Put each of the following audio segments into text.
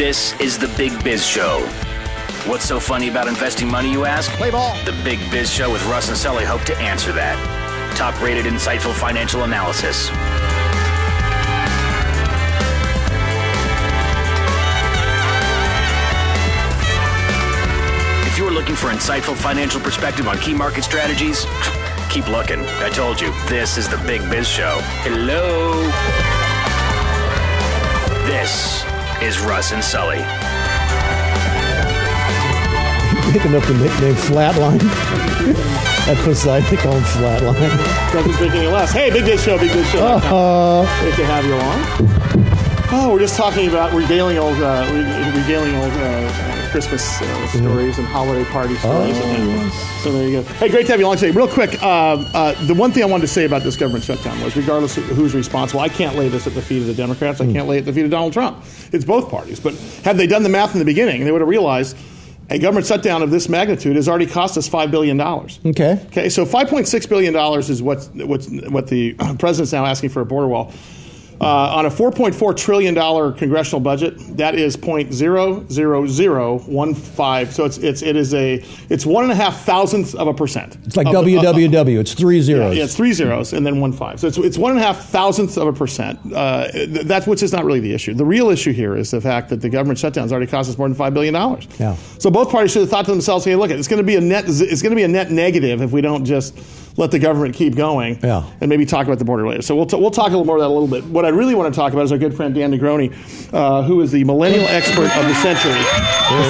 This is the Big Biz Show. What's so funny about investing money, you ask? Play ball. The Big Biz Show with Russ and Sully hope to answer that. Top rated, insightful financial analysis. If you're looking for insightful financial perspective on key market strategies, keep looking. I told you, this is the Big Biz Show. Hello. This is Russ and Sully. Picking up the nickname Flatline. At Poseidon, they call him Flatline. Doesn't think any less. Hey, Big Biz Show, Big Biz Show. Uh, Great to have you along. Oh, we're just talking about regaling old, uh, re- regaling old uh, Christmas uh, stories and holiday party stories. Oh, and, So there you go. Hey, great to have you along today. Real quick, uh, uh, the one thing I wanted to say about this government shutdown was, regardless of who's responsible, I can't lay this at the feet of the Democrats. I can't lay it at the feet of Donald Trump. It's both parties. But had they done the math in the beginning, they would have realized a government shutdown of this magnitude has already cost us $5 billion. okay. Okay, so $5.6 billion is what's, what's, what the president's now asking for a border wall. Uh, on a $4.4 trillion congressional budget, that is .00015. So it's, it's, it is a, it's one and a half thousandths of a percent. It's like Of- WWW. It's three zeros. yeah, it's three zeros and then one five. So it's, it's one and a half thousandths of a percent. Uh, th- that's which is not really the issue. The real issue here is the fact that the government shutdown's already cost us more than five billion dollars. Yeah. So both parties should have thought to themselves, "Hey, look, it's going to be a net. It's going to be a net negative if we don't just let the government keep going." Yeah. And maybe talk about the border later. So we'll t- we'll talk a little more of that a little bit. What I really want to talk about is our good friend Dan Negroni, uh, who is the millennial expert of the century.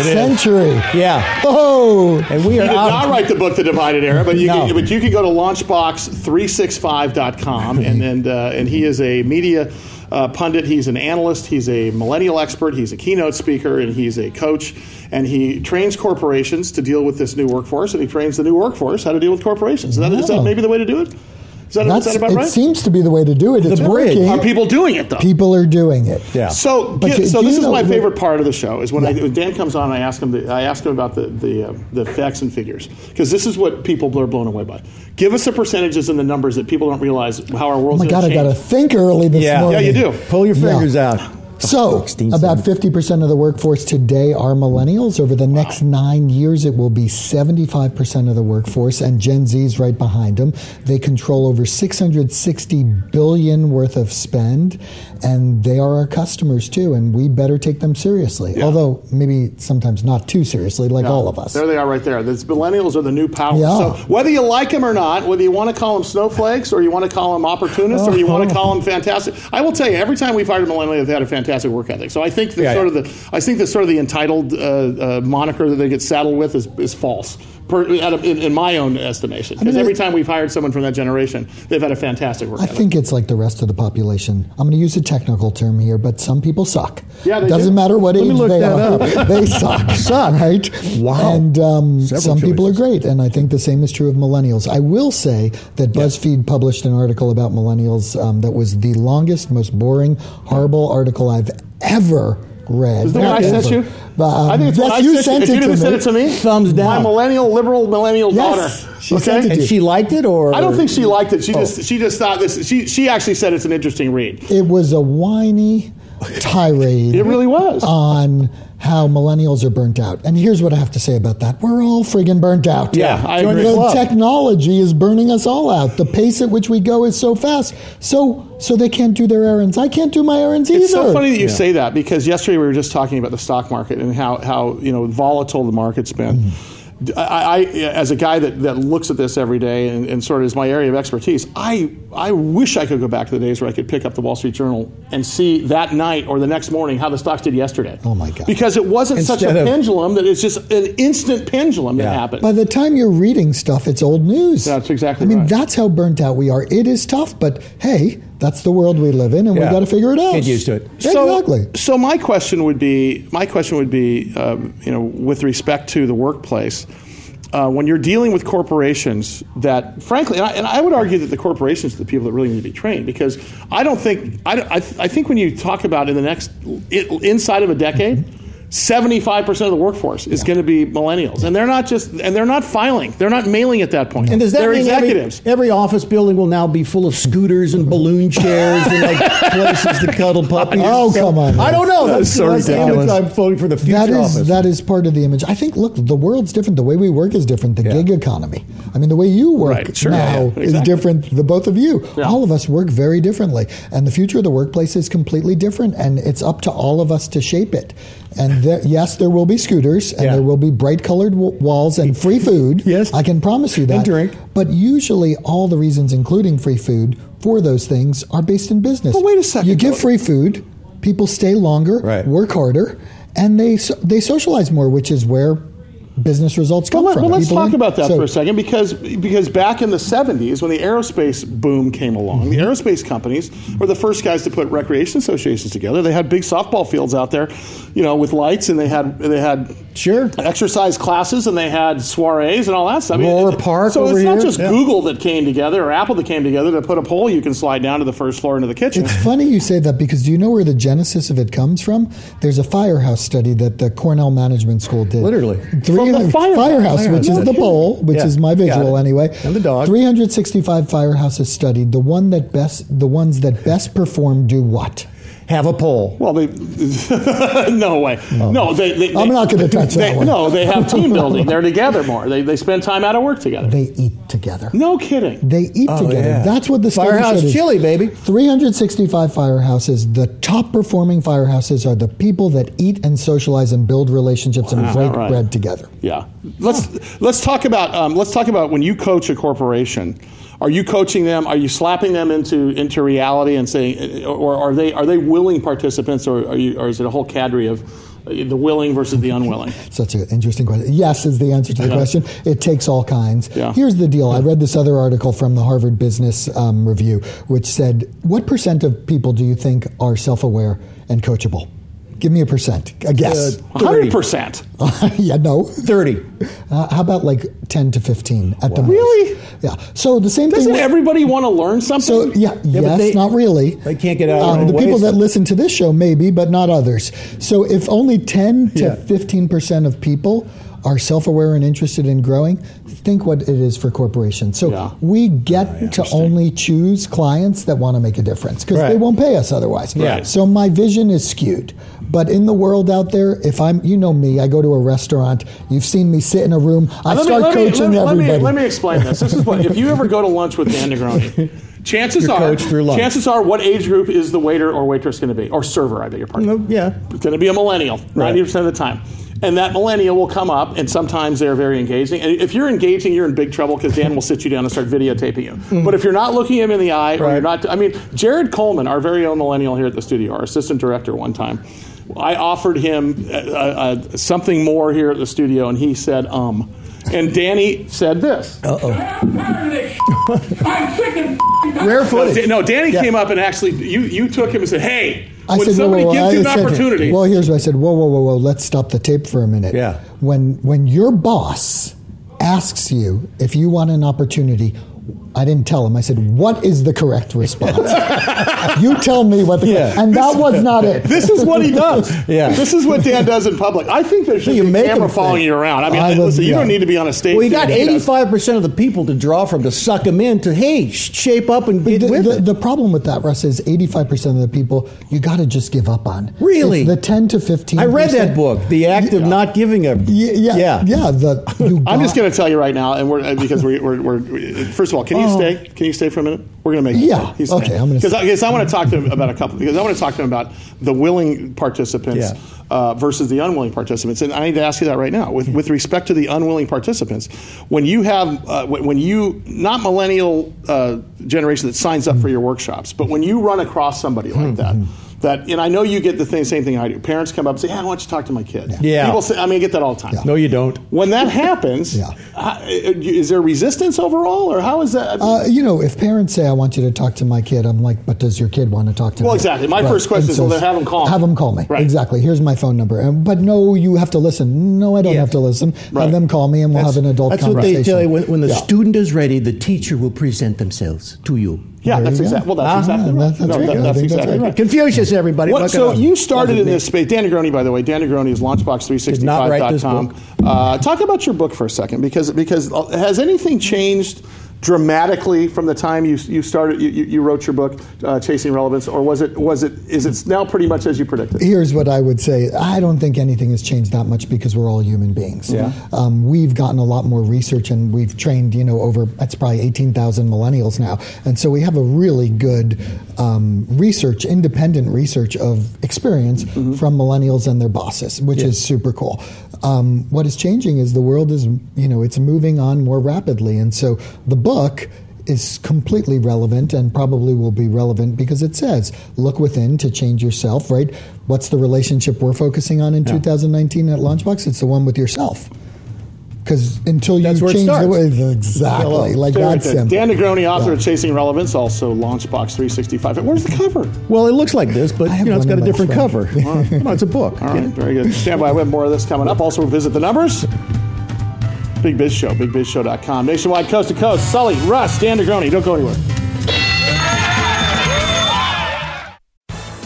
Century. Yeah. Oh, And we He are did out. not write the book, The Divided Era, but you, No. can, but you can go to launchbox365.com, and and, uh, and he is a media uh, pundit. He's an analyst. He's a millennial expert. He's a keynote speaker, and he's a coach. And he trains corporations to deal with this new workforce, and he trains the new workforce how to deal with corporations. Is that, is that maybe the way to do it? Is that, is that's, that about it seems to be the way to do it. It's bridge. working. Are people doing it though? People are doing it. Yeah. So, But get- do- so this is know my favorite part of the show is when, I, when Dan comes on. I ask him. The, I ask him about the the, uh, the facts and figures because this is what people are blown away by. Give us the percentages and the numbers that people don't realize how our Oh world's my God, I got to to think early this Yeah. morning. Yeah, you do. Pull your Yeah. fingers out. So, about 50% of the workforce today are millennials. Over the next nine years, it will be 75% of the workforce, and Gen Z's right behind them. They control over 660 billion worth of spend, and they are our customers too, and we better take them seriously. Although, maybe sometimes not too seriously, like all of us. There they are, right there. The millennials are the new power. Yeah. So whether you like them or not, whether you want to call them snowflakes or you want to call them opportunists or you want to call them fantastic, I will tell you, every time we've hired a millennial, they've had a fantastic work ethic. So I think the Yeah, sort yeah. of the I think the sort of the entitled uh, uh, moniker that they get saddled with is, is false. Per, out of, in, in my own estimation, because mean, every time we've hired someone from that generation, they've had a fantastic work I ethic. think it's like the rest of the population. I'm going to use a technical term here, but some people suck. Yeah, they doesn't do. matter what Let me age look they that are. they suck. Suck. right? Wow. And um, Several some people are great, and I think the same is true of millennials. I will say that BuzzFeed published an article about millennials um, that was the longest, most boring, horrible article I've ever read. Is that what I sent you? But, um, I think it's yes, what I you sent sent you it didn't to send me. it to me, Thumbs down. My millennial liberal millennial Yes, daughter. she sent it And she liked it, or I don't think she liked it. She Oh. just she just thought this. She she actually said it's an interesting read. It was a whiny tirade. It really was. on how millennials are burnt out. And here's what I have to say about that. We're all friggin' burnt out. Yeah, I The agree. club. technology is burning us all out. The pace at which we go is so fast. So so they can't do their errands. I can't do my errands either. It's so funny that you say that because yesterday we were just talking about the stock market and how, how you know volatile the market's been. Mm-hmm. I, I, as a guy that, that looks at this every day and, and sort of is my area of expertise, I, I wish I could go back to the days where I could pick up the Wall Street Journal and see that night or the next morning how the stocks did yesterday. Oh, my God. Because it wasn't such a of- pendulum that it's just an instant pendulum that Yeah. happened. By the time you're reading stuff, it's old news. That's exactly I mean, right. that's how burnt out we are. It is tough, but hey, That's the world we live in, and Yeah. we got to figure it out. Get used to it. Exactly. So my question would be, my question would be, um, you know, with respect to the workplace, uh, when you're dealing with corporations that, frankly, and I, and I would argue that the corporations are the people that really need to be trained because I don't think, I, I, I think when you talk about in the next, inside of a decade, 75% of the workforce is going to be millennials. And they're not just, and they're not filing. They're not mailing at that point. And does that they're mean every- executives. Every, office building will now be full of scooters and balloon chairs and like places to cuddle puppies? Oh, come on, I don't know. That's That's, so that's ridiculous. image I'm voting for the future That is office. that is part of the image. I think. Look, the world's different. The way we work is different. The Yeah. gig economy. I mean, the way you work Right, sure, now yeah, is different. The both of you, Yeah. all of us work very differently, and the future of the workplace is completely different. And it's up to all of us to shape it. And there, yes, there will be scooters, and Yeah. there will be bright colored w- walls and free food. Yes. I can promise you that. And drink. But usually, all the reasons, including free food, for those things are based in business. But wait a second, You give free food, people stay longer, Right. work harder, and they so, they socialize more, which is where business results come Well, from. well, let's People talk in- about that so- for a second because because back in the 70s when the aerospace boom came along, the Mm-hmm. aerospace companies were the first guys to put recreation associations together. They had big softball fields out there, you know, with lights, and they had they had Sure. exercise classes, and they had soirees and all that stuff. I mean, Park So it's not here. just Yeah. Google that came together or Apple that came together to put a pole you can slide down to the first floor into the kitchen. It's funny you say that because do you know where the genesis of it comes from? There's a firehouse study that the Cornell Management School did. Literally. From the firehouse. which No is the bowl, which Yeah, is my visual anyway. And the dog. 365 firehouses studied. The one that best, the ones that best perform do what? Have a poll. Well, they no way. No, they. they I'm they- not gonna touch that one. No, they have team building. They're together more. They, they spend time out of work together. They eat together. no kidding. They eat Oh, together. yeah. That's what the study Firehouse showed is chili, baby. 365 firehouses. The top performing firehouses are the people that eat and socialize and build relationships and break Right. bread together. Yeah. Let's let's talk about um, let's talk about when you coach a corporation. Are you coaching them? Are you slapping them into into reality and saying, or are they are they willing participants, or are you, or is it a whole cadre of uh, the willing versus the unwilling? Such an interesting question. Yes, is the answer to the Yeah. question. It takes all kinds. Yeah. Here's the deal. I read this other article from the Harvard Business um, Review, which said, "What percent of people do you think are self-aware and coachable?" Give me a percent. A guess. Uh, Hundred percent. yeah, no. 30. Uh, how about like 10 to 15 at the most? Really? Yeah. So the same thing. Doesn't thing. with- everybody want to learn something? So yeah, but yes, they- not really. they can't get out of Um, the own people ways. that listen to this show, maybe, but not others. So if only ten to Yeah. fifteen percent of people are self-aware and interested in growing, think what it is for corporations. So Yeah. we get to only choose clients that want to make a difference because they won't pay us otherwise. Right. So my vision is skewed. But in the world out there, if I'm, you know me, I go to a restaurant. You've seen me sit in a room. I let start me, let me- coaching let me, let me- Let me, explain this. This is what if you ever go to lunch with Dan Negroni, chances You're are coached through lunch. chances are what age group is the waiter or waitress going to be or server? I beg your pardon. No, yeah. It's going to be a millennial, ninety percent of the time. And that millennial will come up, and sometimes they're very engaging. And if you're engaging, you're in big trouble because Dan will sit you down and start videotaping you. But if you're not looking him in the eye, or you're not, I mean, Jared Coleman, our very own millennial here at the studio, our assistant director, one time, I offered him uh, uh, something more here at the studio, and he said, "Um." And Danny said this. Rare footage. No, Danny came up and actually, you, you took him and said, "Hey, I when said, somebody whoa, whoa, gives I you an said- opportunity." Well, here's what I said. Whoa, whoa, whoa, whoa. Let's stop the tape for a minute. Yeah. When when your boss asks you if you want an opportunity, I didn't tell him. I said, "What is the correct response?" you tell me what the Yeah. and that was not it. This is what he does. Yeah. This is what Dan does in public. I think there should You be a camera following you around. I mean, I listen, you don't need to be on a stage. Well, you got 85% of the people to draw from to suck them in to, hey, shape up and get the, with the, it. the problem with that, Russ, is 85% of the people you got to just give up on. Really? It's the 10 to 15. I read that book, The Act of Not Giving a. Yeah, yeah, Yeah. yeah. The, I'm just going to tell you right now, and we're uh, because we're, we're, we're first of all, can you stay? Can you stay for a minute? We're going to make Oh. Yeah. stay. He's Okay, staying. I'm because. I, because I want to talk to him about a couple because I want to talk to him about the willing participants Yeah. uh, versus the unwilling participants, and I need to ask you that right now with with respect to the unwilling participants. When you have uh, when when you not millennial uh, generation that signs up for your workshops, but when you run across somebody like that. That, and I know you get the thing, same thing I do. Parents come up and say, "Yeah, I want you to talk to my kid." Yeah. People say, I mean, I get that all the time. No, you don't. When that happens, Yeah. how- is there resistance overall, or how is that? Uh, you know, if parents say, "I want you to talk to my kid," I'm like, "But does your kid want to talk to me? Well, me?" exactly. My first question And is, well, then have 'em call me. Have them call me. Right. Exactly. Here's my phone number. And, but no, you have to listen. No, I don't Yeah. have to listen. Right. Have them call me, and we'll have an adult That's what conversation. they tell you. When, when the Yeah. student is ready, the teacher will present themselves to you. Yeah, that's. Well, that's Uh-huh, exactly right. that- that's No, that- that's that's exactly right. right. Confucius, everybody. What, so you started in this space. Dan Negroni, by the way. Dan Negroni is Did not write this launchbox365.com. book. Uh, talk about your book for a second, because because uh, has anything changed dramatically from the time you you started you, you wrote your book, uh, Chasing Relevance, or was it was it is it now pretty much as you predicted? Here's what I would say. I don't think anything has changed that much because we're all human beings. Yeah. Um, we've gotten a lot more research and we've trained, you know, over, that's probably 18,000 millennials now. And so we have a really good um, research, independent research of experience Mm-hmm. from millennials and their bosses, which is super cool. Um, what is changing is the world is, you know, it's moving on more rapidly. And so the book is completely relevant and probably will be relevant because it says look within to change yourself right what's the relationship we're focusing on in 2019 at launchbox it's the one with yourself because until you That's where it change the way exactly like right that's simple Dan Negroni, author Yeah. of Chasing Relevance, also Launchbox 365. And Where's the cover? Well, it looks like this, but you know, it's got a different front. cover. no, it's a book. All right, very good. Stand by. We have more of this coming up. Also, visit the numbers. Big Biz Show, bigbizshow.com. Nationwide, coast to coast. Sully, Russ, Dan Negroni. Don't go anywhere.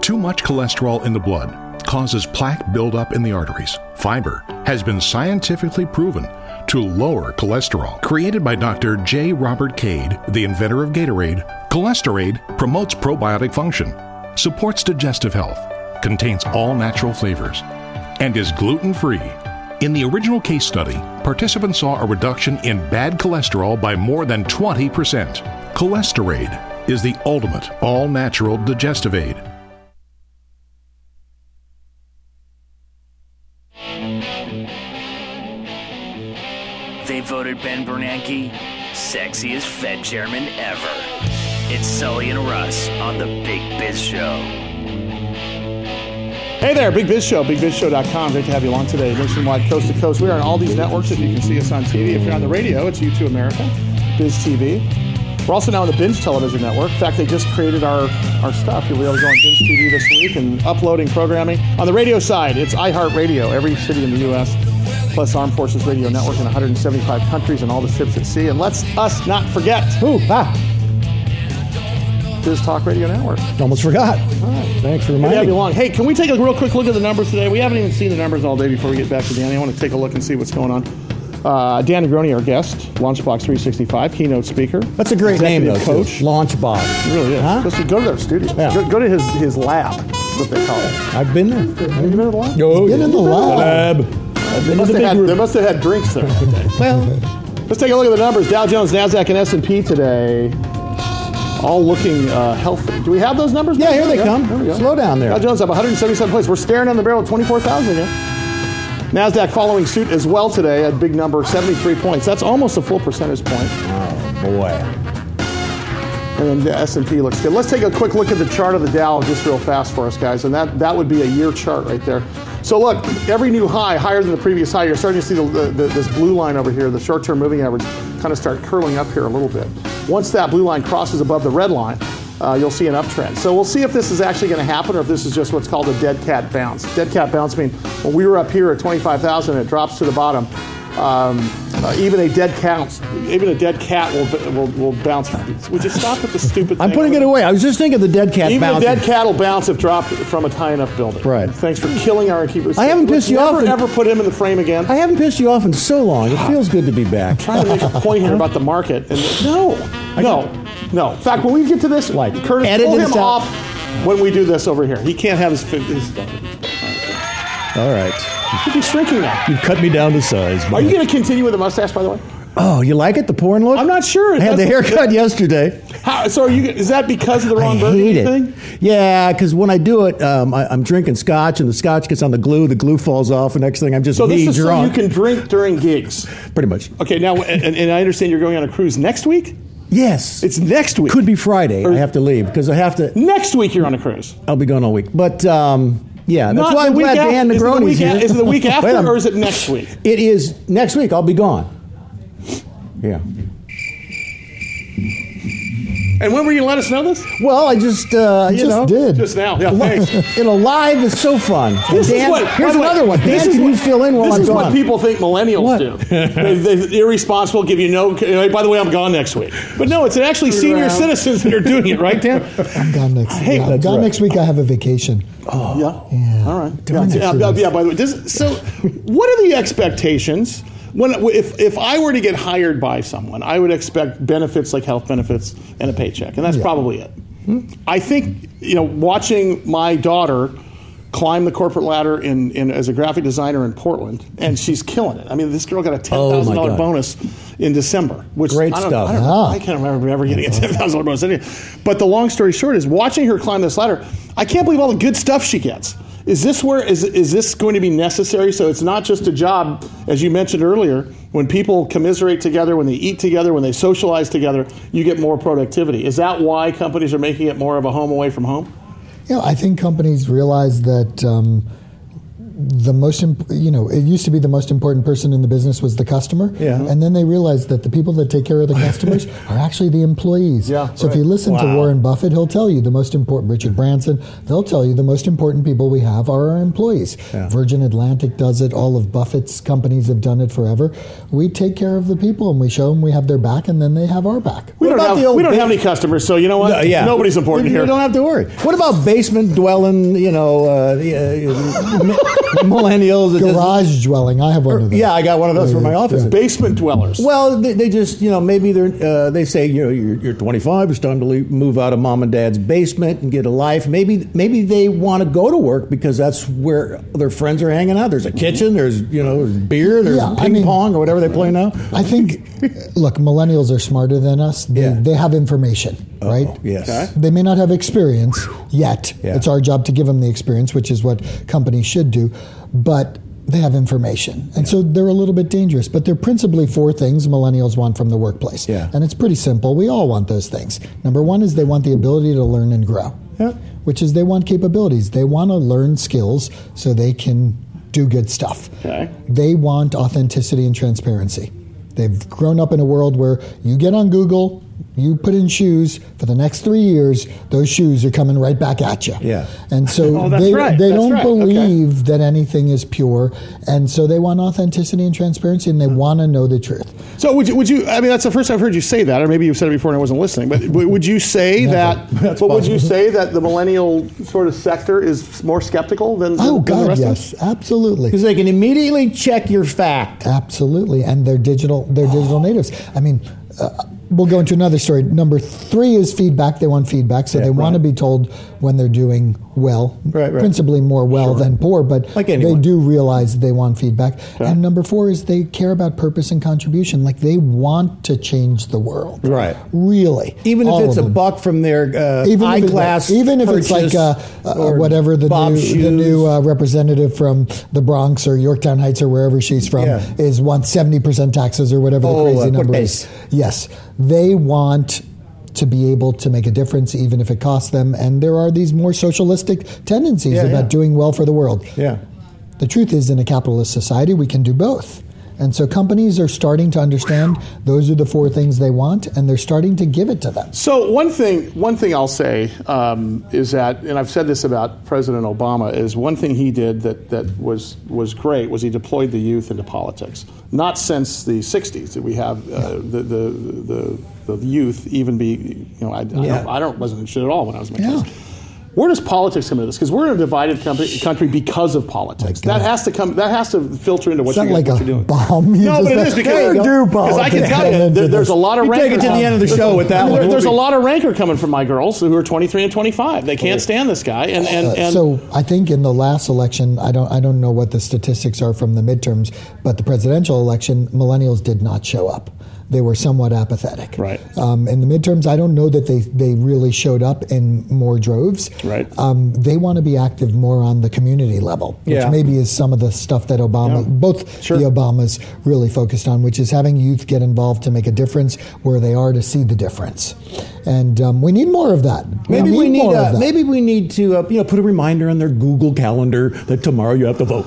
Too much cholesterol in the blood causes plaque buildup in the arteries. Fiber has been scientifically proven to lower cholesterol. Created by Dr. J. Robert Cade, the inventor of Gatorade, Cholesterade promotes probiotic function, supports digestive health, contains all natural flavors, and is gluten free. In the original case study, participants saw a reduction in bad cholesterol by more than 20%. Cholesterade is the ultimate all natural digestive aid. Voted Ben Bernanke sexiest Fed chairman ever. It's Sully and Russ on the Big Biz Show. Hey there, Big Biz Show, bigbizshow.com. Great to have you along today, nationwide, coast to coast. We are on all these networks. If you can see us on TV, if you're on the radio, it's YouToo America, Biz TV. We're also now on the Binge Television Network. In fact, they just created our, our stuff. You'll be able to go on Binge TV this week and uploading programming. On the radio side, it's iHeartRadio, every city in the U.S., plus Armed Forces Radio Network in 175 countries and all the ships at sea. And let's us not forget Ooh, ah, Biz Talk Radio Network. almost forgot. Thanks for Good to have reminding me. Hey, can we take a real quick look at the numbers today? We haven't even seen the numbers all day before we get back to Danny. I want to take a look and see what's going on. Uh, Dan Negroni, our guest, Launchbox 365, keynote speaker. That's a great name, though. Coach. Coach. Launch Box. It really is. Huh? Just go to their studio. Yeah. Go, go to his, his lab, is what they call it. I've been there. Have you been to the lab? Oh, Been in the lab. I've They must, have had, they must have had drinks there. Well, Let's take a look at the numbers. Dow Jones, Nasdaq, and S&P today, all looking uh, healthy. Do we have those numbers? Yeah, here they come. there we go. Slow down there. Dow Jones up 177 points. We're staring on the barrel of 24,000 here. Nasdaq following suit as well today at big number 73 points. That's almost a full percentage point. oh boy. And then the S&P looks good. Let's take a quick look at the chart of the Dow just real fast for us, guys. And that, that would be a year chart right there. So look, every new high, higher than the previous high, you're starting to see the, the, this blue line over here, the short-term moving average, kind of start curling up here a little bit. Once that blue line crosses above the red line, uh, you'll see an uptrend. So we'll see if this is actually going to happen or if this is just what's called a dead cat bounce. Dead cat bounce means when we were up here at 25,000, it drops to the bottom. Um, uh, even a dead cat, even a dead cat will, will, will bounce. Would you stop with the stupid? I'm putting it away. I was just thinking the dead cat Even bouncing. a dead cat will bounce if dropped from a high enough building. Right. Thanks for killing our keepers. I haven't pissed you never, off in- Ever put him in the frame again? I haven't pissed you off in so long. It feels good to be back. I'm trying to make a point here about the market. And no, no, no. In fact, when we get to this, like Curtis, edit pull him out. off when we do this over here. He can't have his. his All right. He's shrinking now. You cut me down to size. Are you going to continue with the mustache, by the way? Oh, you like it? The porn look? I'm not sure. I had the haircut yesterday. How, so you? Is that because of the I Ron hate it. thing? Yeah, because when I do it, um, I, I'm drinking scotch, and the scotch gets on the glue. The glue falls off, and next thing I'm just So this is drunk. so you can drink during gigs. Pretty much. Okay, now and, and I understand you're going on a cruise next week. Yes. It's next week. Could be Friday. I have to leave because I have to. Next week you're on a cruise. I'll be gone all week. But um, yeah, that's Not why I'm glad after- Dan is the Negroni's week a- here. is it the week after or is it next week? It is next week. I'll be gone. Yeah. And when were you going to let us know this? Well, I just uh, you just know did. Just now. Yeah, thanks. you know, live is so fun. This Dan, is what, here's the way, another one. This Dan, is can what, you fill in while this I'm is gone? what people think millennials What? do. they, they're irresponsible, give you no. Hey, by the way, I'm gone next week. But no, it's actually senior citizens that are doing it, right, Dan? I'm gone next. Hey, yeah, I'm gone right. next week. I have a vacation. yeah. Yeah. All right. Yeah, yeah, yeah, by the way, does, so what are the expectations? When, if, if I were to get hired by someone, I would expect benefits like health benefits and a paycheck, and that's Yeah. probably it. I think, you know, watching my daughter climb the corporate ladder in, in as a graphic designer in Portland, and she's killing it. I mean, this girl got a ten thousand oh dollar bonus in December, which Great I don't, stuff. I, don't, Ah. I can't remember ever getting a ten thousand dollar bonus. Anyway. But the long story short is, watching her climb this ladder, I can't believe all the good stuff she gets. Is this where is is this going to be necessary? So it's not just a job, as you mentioned earlier. When people commiserate together, when they eat together, when they socialize together, you get more productivity. Is that why companies are making it more of a home away from home? Know, I think companies realize that um, the most, imp- you know, it used to be the most important person in the business was the customer. Yeah. And then they realized that the people that take care of the customers are actually the employees. Yeah, So if you right. listen to Warren Buffett, he'll tell you the most important, Richard Branson, they'll tell you the most important people we have are our employees. Yeah. Virgin Atlantic does it. All of Buffett's companies have done it forever. We take care of the people and we show them we have their back and then they have our back. We What don't, have, we don't ba- have any customers, so you know what? No, yeah. Nobody's important you, here. You don't have to worry. What about basement dwelling, you know, uh, uh, millennials? that just- Garage dwelling. I have one of those. yeah, I got one of those for my office. Basement dwellers. Well, they, they just, you know, maybe they're, uh, they say, you know, you're, you're 25, it's time to leave, move out of mom and dad's basement and get a life. Maybe, maybe they want to go to work because that's where their friends are hanging out. There's a kitchen, there's, you know, there's beer, there's Yeah, I ping mean- pong or whatever they play now. I think, look, millennials are smarter than us. They, Yeah. they have information, right? Yes. Okay. They may not have experience yet. Yeah. It's our job to give them the experience, which is what companies should do. But they have information. And so they're a little bit dangerous. But they're principally four things millennials want from the workplace. Yeah. And it's pretty simple. We all want those things. Number one is they want the ability to learn and grow, Yeah. which is they want capabilities. They want to learn skills so they can do good stuff. Okay. They want authenticity and transparency. They've grown up in a world where you get on Google, you put in shoes for the next three years, those shoes are coming right back at you. Yeah. And so Oh, they, right. they That's don't right. Okay. believe that anything is pure. And so they want authenticity and transparency and they want to know the truth. So would you, would you? I mean, that's the first I've heard you say that, or maybe you've said it before and I wasn't listening. But w- would you say that? That's but would you say that the millennial sort of sector is more skeptical than, Oh, than the God, rest of yes. Absolutely. Because they can immediately check your fact. Absolutely, and they're digital. They're digital natives. I mean, uh, we'll go into another story. Number three is feedback. They want feedback, so Yeah, they want to be told when they're doing well. Right, right. Principally more well than poor, but Like they do realize they want feedback. And number four is they care about purpose and contribution. Like they want to change the world. Right. Really. Even if it's a them. buck from their uh, even if, it- eyeglass, even if it's like uh, uh, whatever the Bob new, shoes. the new uh, representative from the Bronx or Yorktown Heights or wherever she's from Yeah. is wants seventy percent taxes or whatever Oh, the crazy uh, number is. Yes, they want to be able to make a difference, even if it costs them. And there are these more socialistic tendencies Yeah, about yeah. doing well for the world. Yeah. The truth is, in a capitalist society, we can do both. And so companies are starting to understand those are the four things they want, and they're starting to give it to them. So one thing, one thing I'll say um, is that, and I've said this about President Obama, is one thing he did that, that was was great was he deployed the youth into politics. Not since the '60s did we have uh, the, the, the the youth even be, you know, I, I, don't, I don't wasn't interested at all when I was in my Yeah. kids. Where does politics come into this? Because we're in a divided company, country because of politics. That has to come. That has to filter into what, It's not you, like what a you're doing. bomb. You No, just but it like, is because, "Hey, do because I can tell you there, there's a lot of You rancor. take it to the end of the show with that one. There- there's a lot of rancor coming from my girls who are 23 and 25. They can't stand this guy, and and, Uh, and so I think in the last election, I don't I don't know what the statistics are from the midterms, but the presidential election, millennials did not show up. They were somewhat apathetic. Right. Um, in the midterms, I don't know that they, they really showed up in more droves. Right. Um, they want to be active more on the community level, which Yeah. maybe is some of the stuff that Obama, Yeah. both the Obamas really focused on, which is having youth get involved to make a difference where they are to see the difference. And um, we need more of that. Maybe we need. of Uh, that. maybe we need to. Uh, you know, put a reminder on their Google Calendar that tomorrow you have to vote.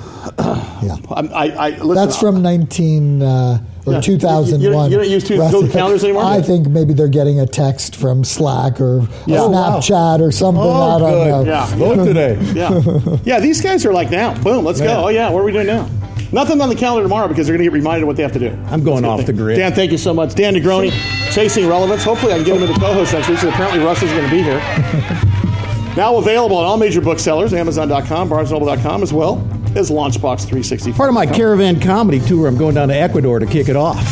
yeah. I, I, listen, That's from 19 uh, or Yeah. 2001. You- you- you don't use two Rusty. Google calendars anymore? I think maybe they're getting a text from Slack or Yeah. Oh, wow. Snapchat or something. Oh, I don't know. Yeah. Vote today. Yeah, yeah. These guys are like now. Boom. Let's Yeah. go. Oh yeah. What are we doing now? Nothing on the calendar tomorrow because they're going to get reminded of what they have to do. I'm going off good the grid. Dan, thank you so much. Dan Negroni, chasing relevance. Hopefully, I can get him into co-host next week. So apparently, Russ is going to be here. now available on all major booksellers, Amazon.com, BarnesNoble.com, as well as Launchbox 360. Part of my caravan comedy tour. I'm going down to Ecuador to kick it off.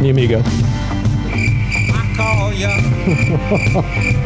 Mi amigo.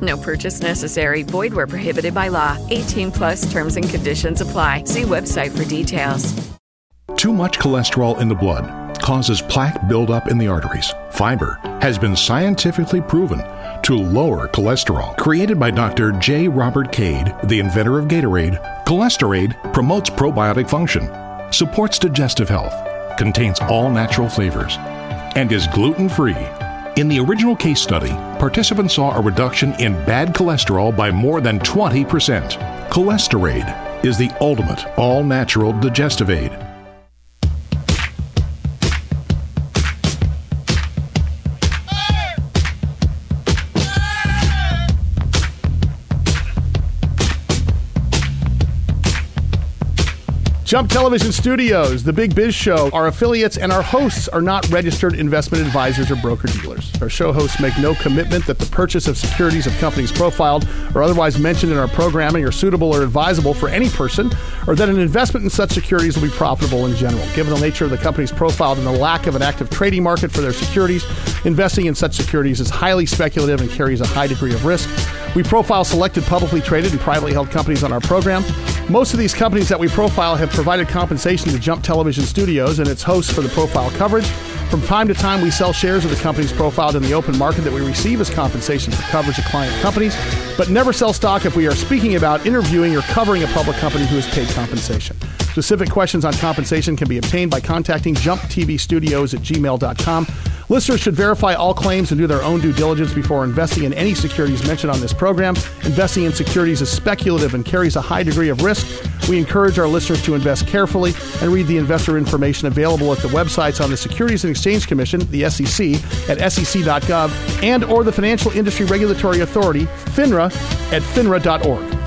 No purchase necessary. Void where prohibited by law. 18 plus terms and conditions apply. See website for details. Too much cholesterol in the blood causes plaque buildup in the arteries. Fiber has been scientifically proven to lower cholesterol. Created by Dr. J. Robert Cade, the inventor of Gatorade, Cholesterade promotes probiotic function, supports digestive health, contains all natural flavors, and is gluten free. In the original case study, participants saw a reduction in bad cholesterol by more than 20%. Cholesterade is the ultimate all natural digestive aid. Jump Television Studios, The Big Biz Show, our affiliates and our hosts are not registered investment advisors or broker dealers. Our show hosts make no commitment that the purchase of securities of companies profiled or otherwise mentioned in our programming are suitable or advisable for any person, or that an investment in such securities will be profitable in general. Given the nature of the companies profiled and the lack of an active trading market for their securities, investing in such securities is highly speculative and carries a high degree of risk. We profile selected publicly traded and privately held companies on our program. Most of these companies that we profile have provided compensation to Jump Television Studios and its hosts for the profile coverage. From time to time, we sell shares of the companies profiled in the open market that we receive as compensation for coverage of client companies, but never sell stock if we are speaking about interviewing or covering a public company who has paid compensation. Specific questions on compensation can be obtained by contacting jumptvstudios at gmail.com. Listeners should verify all claims and do their own due diligence before investing in any securities mentioned on this program. Investing in securities is speculative and carries a high degree of risk. We encourage our listeners to invest carefully and read the investor information available at the websites on the Securities and Exchange Commission, the SEC, at sec.gov, and or the Financial Industry Regulatory Authority, FINRA, at finra.org.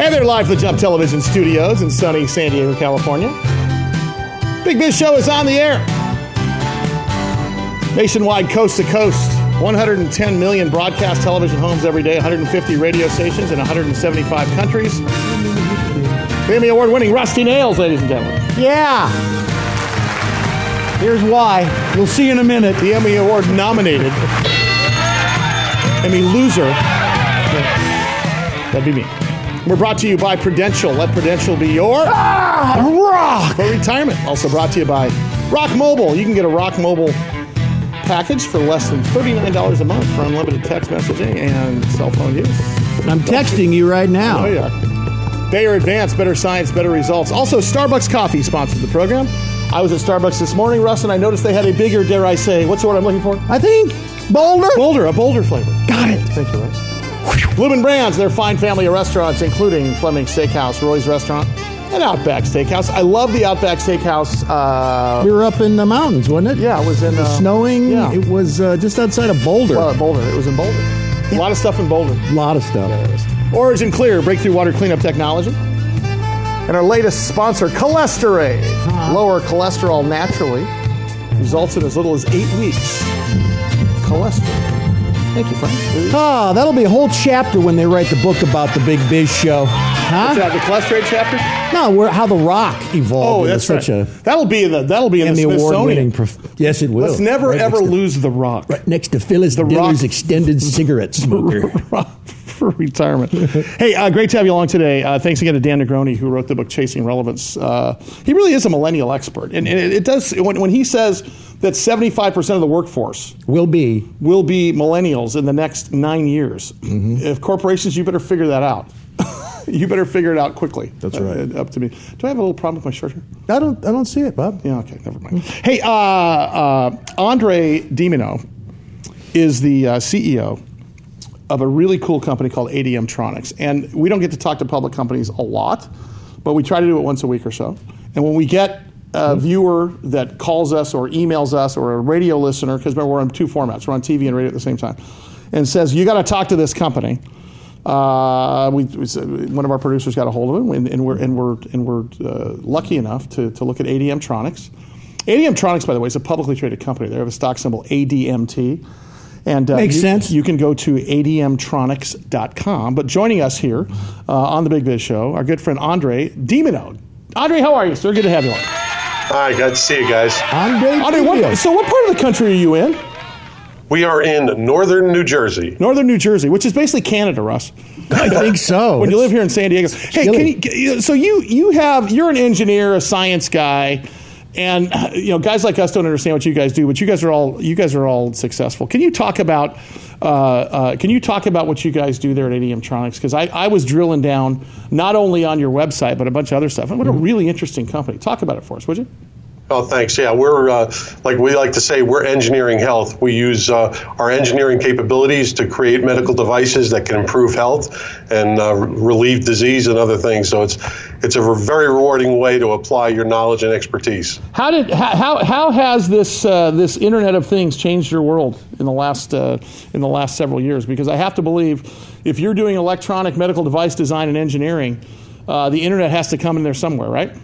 And they're live from the Jump Television Studios in sunny San Diego, California. Big Biz Show is on the air. Nationwide, coast to coast. 110 million broadcast television homes every day, 150 radio stations in 175 countries. The Emmy Award winning Rusty Nails, ladies and gentlemen. Yeah. Here's why. We'll see in a minute. The Emmy Award nominated. Emmy loser. That'd be me. We're brought to you by Prudential. Let Prudential be your ah, rock for retirement. Also brought to you by Rock Mobile. You can get a Rock Mobile package for less than $39 a month for unlimited text messaging and cell phone use. I'm texting you right now. Oh, yeah. Bayer Advanced, better science, better results. Also, Starbucks Coffee sponsored the program. I was at Starbucks this morning, Russ, and I noticed they had a bigger, dare I say, what's the word I'm looking for? I think Boulder. Boulder, a Boulder flavor. Got it. Thank you, Russ. Bloomin' Brands, their fine family of restaurants, including Fleming Steakhouse, Roy's Restaurant, and Outback Steakhouse. I love the Outback Steakhouse. Uh, We were up in the mountains, wasn't it? yeah, it was in It was uh, snowing. Yeah. It was uh, just outside of Boulder. uh, Boulder. It was in Boulder. A lot of stuff in Boulder. a lot of stuff. Origin Clear, breakthrough water cleanup technology. And our latest sponsor, Cholesterade. Lower cholesterol naturally results in as little as eight weeks. Cholesterol. Thank you, Frank. Ah, that'll be a whole chapter when they write the book about the Big Biz show. Huh? Is that the Cholesterade chapter? No, where, how the Rock evolved. Oh, that's such right. a that'll be in the that'll be in Emmy the award-winning. Prof- yes, it will. Let's never Right ever to- lose the rock. right next to Phyllis The Diller's Rock. extended cigarette smoker. For retirement. hey, uh, great to have you along today. Uh, thanks again to Dan Negroni, who wrote the book Chasing Relevance. Uh, he really is a millennial expert, and, and it, it does when, when he says that seventy-five percent of the workforce will be will be millennials in the next nine years. Mm-hmm. If corporations, you better figure that out. you better figure it out quickly. That's right. Uh, up to me. Do I have a little problem with my shirt here? I don't. I don't see it, Bob. Yeah. Okay. Never mind. Hey, uh, uh, Andre DiMino is the uh, CEO of a really cool company called ADM Tronics. And we don't get to talk to public companies a lot, but we try to do it once a week or so. And when we get a viewer that calls us or emails us or a radio listener, because remember we're on two formats, we're on TV and radio at the same time, and says, You got to talk to this company. Uh, we, we one of our producers got a hold of him, and, and we're and we're and we're uh, lucky enough to, to look at ADM Tronics. ADM Tronics, by the way, is a publicly traded company. They have a stock symbol ADMT. And uh, Makes you, sense. You can go to admtronics.com. But joining us here uh, on the Big Biz Show, our good friend Andre DiMino. Andre, how are you, sir? Good to have you on. Hi, glad to see you guys. Andre, Andre, what, so what part of the country are you in? We are in northern New Jersey. Northern New Jersey, which is basically Canada, Russ. I think so. when you live here in San Diego. Hey, can chilly. you, can you- so you you have you're an engineer, a science guy, and uh, you know guys like us don't understand what you guys do, but you guys are all you guys are all successful. Can you talk about uh, uh, can you talk about what you guys do there at ADM Tronics? Because I, I was drilling down not only on your website but a bunch of other stuff. And what a really interesting company. Talk about it for us, would you? Oh, thanks. Yeah, we're uh, like we like to say, we're engineering health. We use uh, our engineering capabilities to create medical devices that can improve health and uh, relieve disease and other things. So it's it's a very rewarding way to apply your knowledge and expertise. How did how how, has this uh, this Internet of Things changed your world in the last uh, in the last several years? Because I have to believe if you're doing electronic medical device design and engineering, uh, the Internet has to come in there somewhere, right?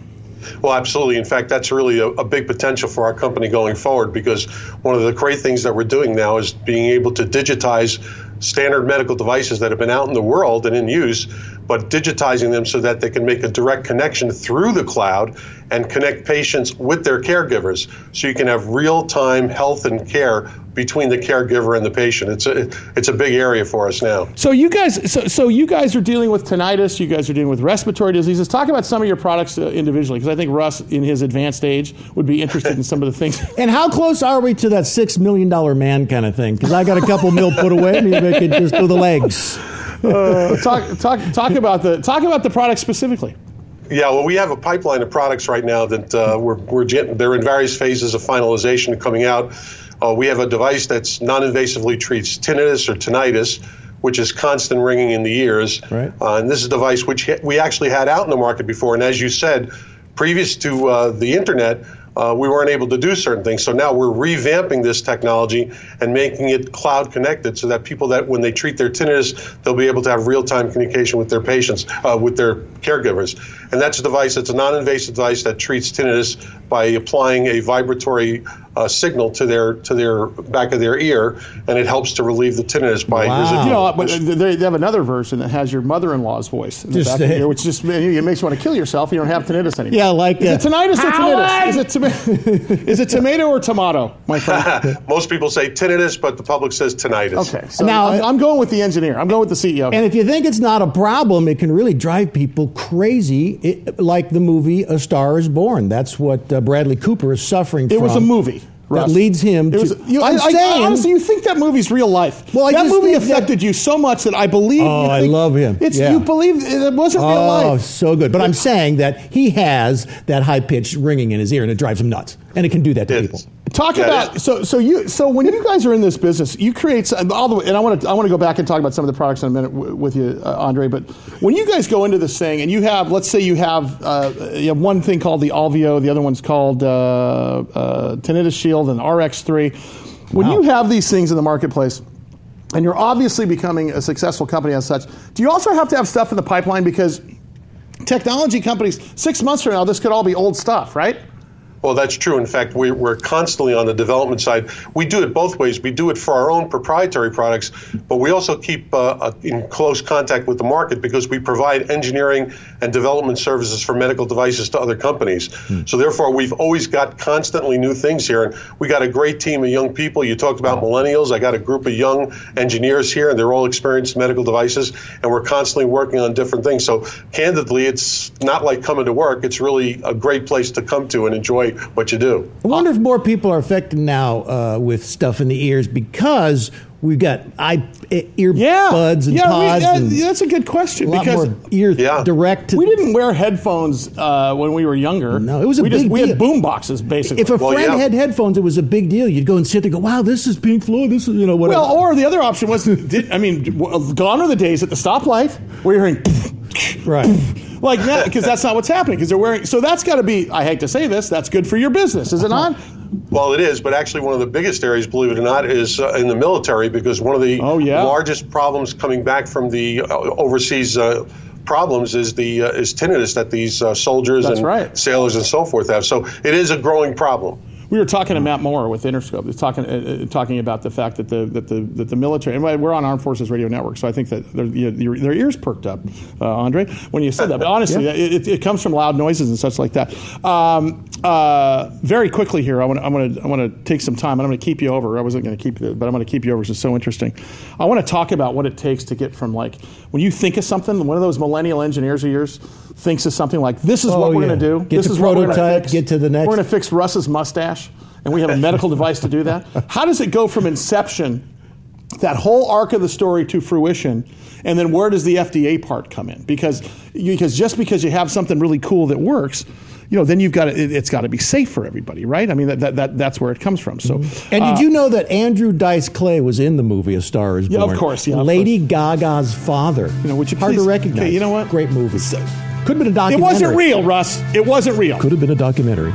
Well, absolutely. In fact, that's really a, a big potential for our company going forward because one of the great things that we're doing now is being able to digitize standard medical devices that have been out in the world and in use, but digitizing them so that they can make a direct connection through the cloud and connect patients with their caregivers so you can have real time health and care between the caregiver and the patient. It's a, it's a big area for us now. So you guys, so, so you guys are dealing with tinnitus. You guys are dealing with respiratory diseases. Talk about some of your products uh, individually, because I think Russ, in his advanced age, would be interested in some of the things. And how close are we to that six million dollar man kind of thing? Because I got a couple mil put away. Maybe I could just do the legs. Uh, talk, talk, talk about the talk about the product specifically. Yeah, well, we have a pipeline of products right now that uh, we're, we're they're in various phases of finalization and coming out. Uh, we have a device that's non-invasively treats tinnitus or tinnitus, which is constant ringing in the ears. Right. Uh, and this is a device which we actually had out in the market before. And as you said, previous to uh, the internet, uh, we weren't able to do certain things. So now we're revamping this technology and making it cloud connected so that people that when they treat their tinnitus, they'll be able to have real time communication with their patients, uh, with their caregivers. And that's a device that's a non invasive device that treats tinnitus by applying a vibratory uh, signal to their to their back of their ear, and it helps to relieve the tinnitus by. Wow. You know, but they have another version that has your mother-in-law's voice in the Just back of your ear, which just it makes you want to kill yourself. You don't have tinnitus anymore. Yeah, like, is it uh, tinnitus or tinnitus? Is it toma- is it tomato or tomato, my friend? Most people say tinnitus, but the public says tinnitus. Okay, so Now- I'm, I'm going with the engineer. I'm going with the CEO. And if you think it's not a problem, it can really drive people crazy, it, like the movie A Star is Born. That's what uh, Bradley Cooper is suffering It from. It was a movie. That leads him It to. was, you, I, I'm I- saying, honestly, you think that movie's real life? Well, I that movie think that- affected you so much that I believe. Oh, you I love him. It's Yeah. you believe it wasn't real oh, life. Oh, so good. But I'm saying that he has that high pitched ringing in his ear, and it drives him nuts. And it can do that to people. Talk Yeah, about so so you so when you guys are in this business, you create some- all the way, and I want to I want to go back and talk about some of the products in a minute w- with you, uh, Andre. But when you guys go into this thing and you have, let's say you have uh, you have one thing called the Alvio, the other one's called uh, uh, Tinnitus Shield and RX3. When you have these things in the marketplace. And you're obviously becoming a successful company as such. Do you also have to have stuff in the pipeline because technology companies six months from now this could all be old stuff, right? Well, that's true. In fact, we, we're constantly on the development side. We do it both ways. We do it for our own proprietary products, but we also keep uh, uh, in close contact with the market because we provide engineering and development services for medical devices to other companies. So, therefore, we've always got constantly new things here. And we got a great team of young people. You talked about millennials. I got a group of young engineers here, and they're all experienced in medical devices, and we're constantly working on different things. So, candidly, it's not like coming to work. It's really a great place to come to and enjoy what you do. I wonder if more people are affected now uh, with stuff in the ears because we've got eye, earbuds and yeah, we- pods. yeah, and that's a good question a lot because more ear direct. we didn't wear headphones uh, when we were younger. No, it was a we big just, We had deal. boom boxes basically. If a friend had headphones, it was a big deal. You'd go and sit there and go, wow, this is Pink Floyd. This is, you know, whatever. Well, or the other option was, did, I mean, gone are the days at the stoplight where you're hearing right. like that because that's not what's happening because they're wearing. So that's got to be. I hate to say this, that's good for your business, is it not? Well, it is, but actually, one of the biggest areas, believe it or not, is uh, in the military because one of the Oh, yeah. largest problems coming back from the uh, overseas uh, problems is the uh, is tinnitus that these uh, soldiers That's and right. sailors and so forth have. So it is a growing problem. We were talking to Matt Moore with Interscope. He's talking uh, uh, talking about the fact that the that the that the military and we're on Armed Forces Radio Network, so I think that their, ears perked up, uh, Andre, when you said that. But honestly, Yeah. it, it comes from loud noises and such like that. Um, uh, very quickly here, I want I want to I want to take some time, and I'm going to keep you over. I wasn't going to keep you, but I'm going to keep you over because it's so interesting. I want to talk about what it takes to get from like when you think of something, one of those millennial engineers of yours thinks of something like this is Oh, what we're yeah. going to do. Get this is what we're gonna prototype, get to the next- We're going to fix Russ's mustache, and we have a medical device to do that. How does it go from inception, that whole arc of the story to fruition, and then where does the FDA part come in? Because because just because you have something really cool that works. You know, then you've got to, it, it's got to be safe for everybody, right? I mean, that, that, that that's where it comes from. So, And uh, did you know that Andrew Dice Clay was in the movie A Star Is Born? Yeah, of course, yeah, Lady Gaga's father. You know, would you hard please- to recognize? Okay, you know what? Great movie. Could have been a documentary. it wasn't real, Russ. It wasn't real. Could have been a documentary.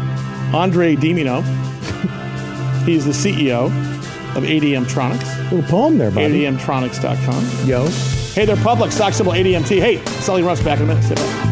Andre DiMino, he's the CEO of ADM Tronics. Little poem there, buddy. ADMtronics.com. Yo. Hey, they're public, stock symbol ADMT. Hey, Sully Russ back in a minute. Sit back.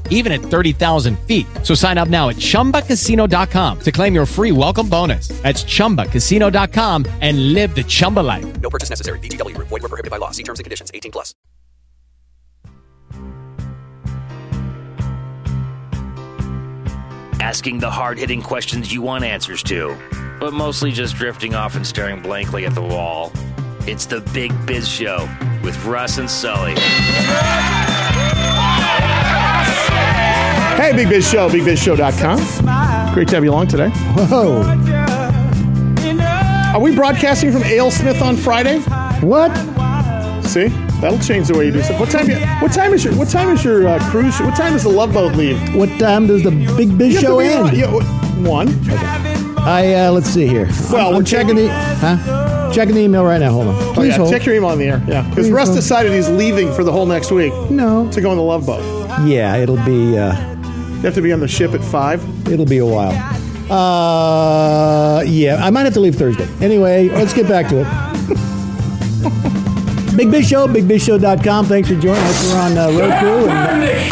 even at 30,000 feet. So sign up now at chumbacasino.com to claim your free welcome bonus. That's chumbacasino.com and live the Chumba life. No purchase necessary. VGW Group. Void were prohibited by law. See terms and conditions. 18 plus. asking the hard hitting questions you want answers to, but mostly just drifting off and staring blankly at the wall. It's the Big Biz Show with Russ and Sully. Hey, Big Biz Show, bigbizshow.com. Great to have you along today. Whoa. Are we broadcasting from AleSmith on Friday? What? See, that'll change the way you do stuff. What time? You, what time is your What time is your uh, cruise? What time does the Love Boat leave? What time does the Big Biz You have to show end? yeah, one. I uh, let's see here. Well, I'm, we're I'm checking the huh? Checking the email right now. Hold on. Oh, Please yeah, hold. check your email on the air. Yeah, because Russ hold. decided he's leaving for the whole next week. No. To go on the Love Boat. Yeah, it'll be uh, You have to be on the ship at five. it'll be a while. Uh, yeah, I might have to leave Thursday. Anyway, let's get back to it. Big Biz Show, bigbizshow.com. Thanks for joining us. We're on uh, Road Crew. And,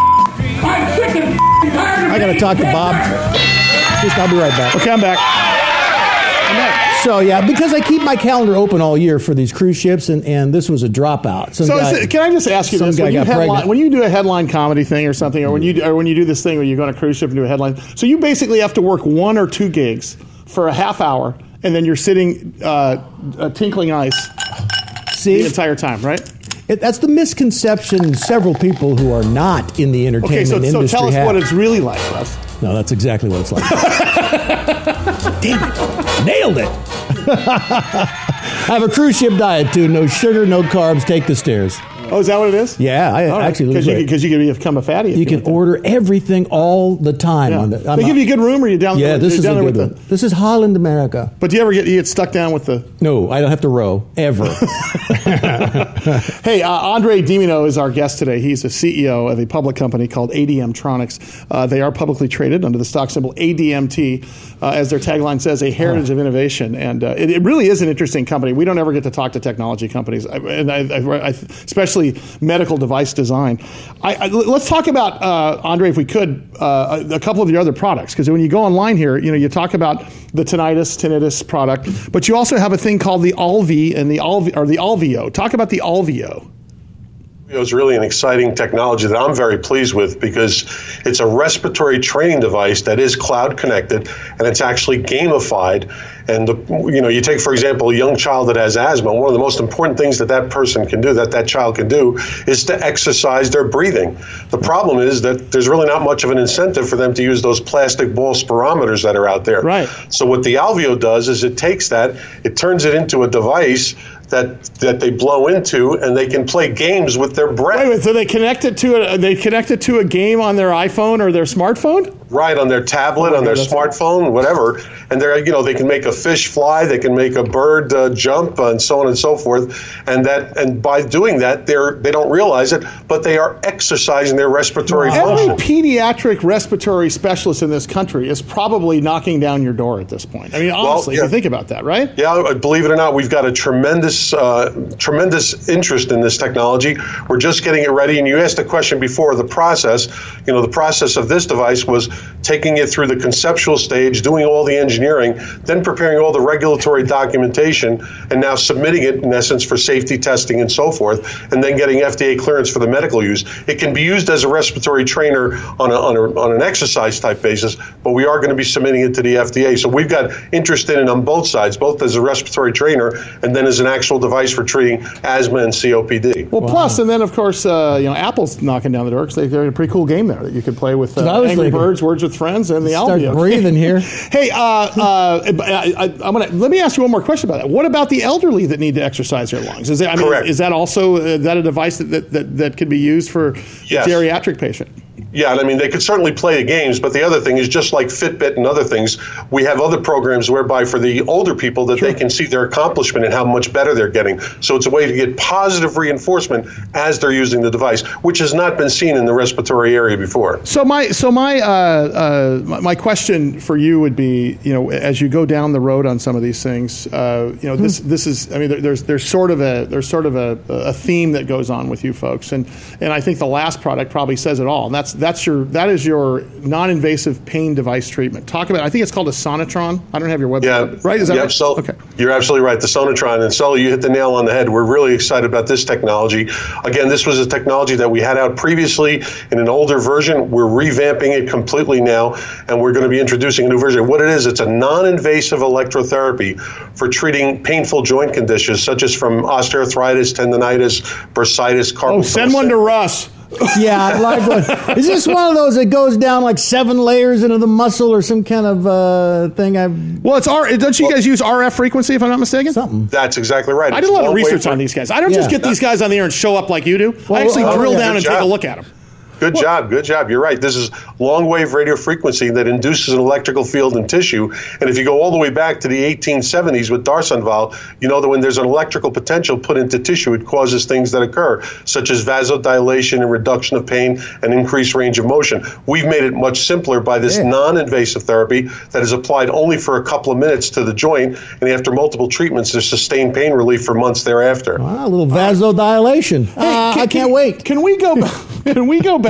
I got to talk to Bob. Just, I'll be right back. Okay, I'm back. I'm back. So, yeah, because I keep my calendar open all year for these cruise ships, and, and this was a dropout. Some So guy- it, can I just ask you some this? guy When you, got headline, when you do a headline comedy thing or something, or when you or when you do this thing where you go on a cruise ship and do a headline, so you basically have to work one or two gigs for a half hour, and then you're sitting uh, uh, tinkling ice See? the entire time, right? It, that's the misconception several people who are not in the entertainment Okay, so, so industry tell us have. what it's really like, Russ. No, that's exactly what it's like. Damn it. Nailed it. I have a cruise ship diet too. No sugar, no carbs. Take the stairs. Oh, is that what it is? Yeah, I actually lose because you, weight. because you can become a fatty. if You can want that. order everything all the time Yeah. on the. They give you a good room, or you down? Yeah, this you're is a good with one. the- This is Holland, America. But do you ever get you get stuck down with the? No, I don't have to row ever. Hey, uh, Andre DiMino is our guest today. He's a CEO of a public company called ADM Tronics. Uh, they are publicly traded under the stock symbol ADMT, uh, as their tagline says, a heritage of innovation. And uh, it, it really is an interesting company. We don't ever get to talk to technology companies, I- and I, I, I, especially medical device design. I, I, let's talk about uh, Andre, if we could, uh, a, a couple of your other products, because when you go online here, you know, you talk about the tinnitus tinnitus product, but you also have a thing called the Alvi and the Alvi or the Alvio. Talk about the Alvio. It was really an exciting technology that I'm very pleased with because it's a respiratory training device that is cloud connected and it's actually gamified. And the, you know, you take for example a young child that has asthma. One of the most important things that that person can do, that that child can do, is to exercise their breathing. The problem is that there's really not much of an incentive for them to use those plastic ball spirometers that are out there. Right. So what the Alvio does is it takes that, it turns it into a device that that they blow into, and they can play games with their breath. Wait, so they connect it to a, they connect it to a game on their iPhone or their smartphone? Right on their tablet, on their smartphone, whatever, and they're you know they can make a fish fly, they can make a bird uh, jump, and so on and so forth, and that and by doing that, they're they don't realize it, but they are exercising their respiratory Every function. pediatric respiratory specialist in this country is probably knocking down your door at this point. I mean, honestly, if yeah. you think about that, right? Yeah, uh, believe it or not, we've got a tremendous, uh, tremendous interest in this technology. We're just getting it ready. And you asked a question before the process. You know, the process of this device was taking it through the conceptual stage, doing all the engineering, then preparing all the regulatory documentation, and now submitting it in essence for safety testing and so forth, and then getting FDA clearance for the medical use. It can be used as a respiratory trainer on, a, on, a, on an exercise type basis, but we are going to be submitting it to the FDA. So we've got interest in it on both sides, both as a respiratory trainer and then as an actual device for treating asthma and COPD. Well, plus, and then of course, uh, you know, Apple's knocking down the door because they, they're a pretty cool game there that you could play with uh, That's what I was Angry thinking. Birds, Words with Friends, and the Start Alvio. breathing here. hey, uh, uh, I, I, I'm gonna let me ask you one more question about that. What about the elderly that need to exercise their lungs? Is that, I mean, Correct. is that also uh, that a device that, that, that, that could be used for Yes. a geriatric patient? Yeah, and I mean, they could certainly play the games, but the other thing is just like Fitbit and other things, we have other programs whereby for the older people that they can see their accomplishment and how much better they're getting. So it's a way to get positive reinforcement as they're using the device, which has not been seen in the respiratory area before. So my so my uh, uh, my my question for you would be, you know, as you go down the road on some of these things, uh, you know, this this is, I mean, there, there's there's sort of a there's sort of a, a theme that goes on with you folks, and and I think the last product probably says it all, and that's that's your that is your non-invasive pain device treatment. Talk about. I think it's called a Sonotron. I don't have your website. Yeah, right. Is that yep, right? So okay. You're absolutely right. The Sonotron and so you hit the nail on the head. We're really excited about this technology. Again, this was a technology that we had out previously in an older version. We're revamping it completely now, and we're going to be introducing a new version. What it is, it's a non-invasive electrotherapy for treating painful joint conditions such as from osteoarthritis, tendonitis, bursitis, oh, carpal Oh, send one to Russ. Yeah, I like one. Is this one of those that goes down like seven layers into the muscle or some kind of uh, thing? I well, it's R. Don't you guys use RF frequency? If I'm not mistaken, something. That's exactly right. I did a lot of research on these guys. I don't just get these guys on the air and show up like you do. I actually oh, drill yeah. down Good and take a look at them. Good job, good job. You're right. This is long wave radio frequency that induces an electrical field in tissue. And if you go all the way back to the 1870s with d'Arsonval, you know that when there's an electrical potential put into tissue, it causes things that occur, such as vasodilation and reduction of pain and increased range of motion. We've made it much simpler by this non invasive therapy that is applied only for a couple of minutes to the joint. And after multiple treatments, there's sustained pain relief for months thereafter. Ah, a little vasodilation. Uh, I can't wait. Can we go? Can we go back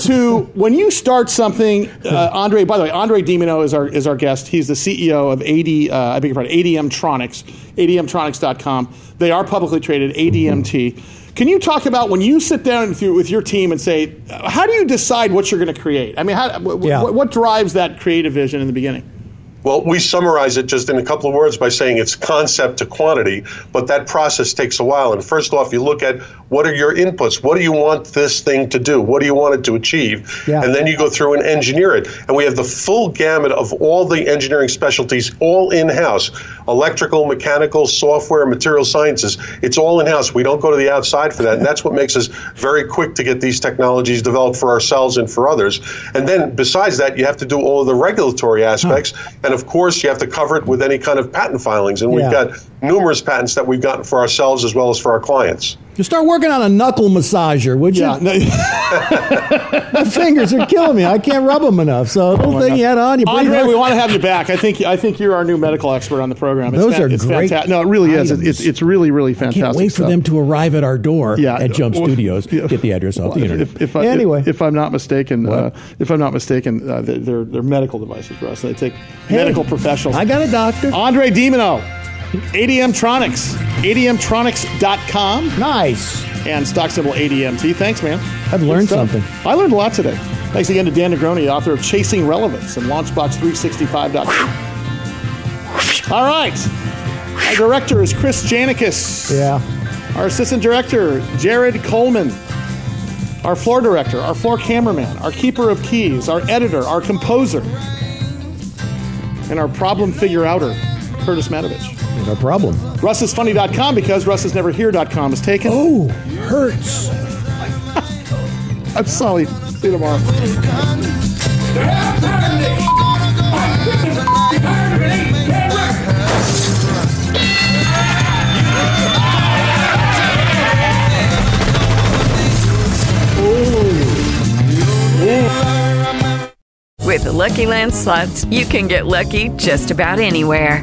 to when you start something? Uh, Andre, by the way, Andre DiMino is our is our guest. He's the CEO of AD. Uh, I beg your pardon, ADM Tronics, ADMtronics.com. They are publicly traded. ADMT. Can you talk about when you sit down with your, with your team and say, uh, how do you decide what you're going to create? I mean, how, wh- Yeah. what, what drives that creative vision in the beginning? Well, we summarize it just in a couple of words by saying it's concept to quantity, but that process takes a while. And first off, you look at what are your inputs? What do you want this thing to do? What do you want it to achieve? Yeah. And then you go through and engineer it. And we have the full gamut of all the engineering specialties all in house electrical, mechanical, software, material sciences. It's all in house. We don't go to the outside for that. And that's what makes us very quick to get these technologies developed for ourselves and for others. And then besides that, you have to do all of the regulatory aspects. And of course, you have to cover it with any kind of patent filings. And we've got numerous patents that we've gotten for ourselves as well as for our clients. You start working on a knuckle massager, would you? Yeah. My fingers are killing me. I can't rub them enough. So the little thing you had on, you Andre, we want to have you back. I think I think you're our new medical expert on the program. It's Those fan- are it's great fanta- No, it really is. items. It's, it's really really fantastic. Can't wait for stuff. them to arrive at our door Yeah. at Jump Well, Studios. Get the address off the internet. If, if I, anyway, if, if I'm not mistaken, uh, if I'm not mistaken, uh, they're, they're medical devices for us. They take Hey, medical professionals. I got a doctor. Andre DiMino, ADM Tronics, ADMtronics.com. Nice. And stock symbol ADMT. Thanks, man. I've learned something. I learned a lot today. Thanks again to Dan Negroni, author of Chasing Relevance and Launchbox365.com. All right. Our director is Chris Janikis. Yeah. Our assistant director, Jared Coleman. Our floor director, our floor cameraman, our keeper of keys, our editor, our composer, and our problem figure outer, Curtis Matovich. No problem. RussIsFunny.com because RussIsNeverHere.com is taken. Oh, hurts. I'm sorry. See you tomorrow. With the Lucky Land slots, you can get lucky just about anywhere.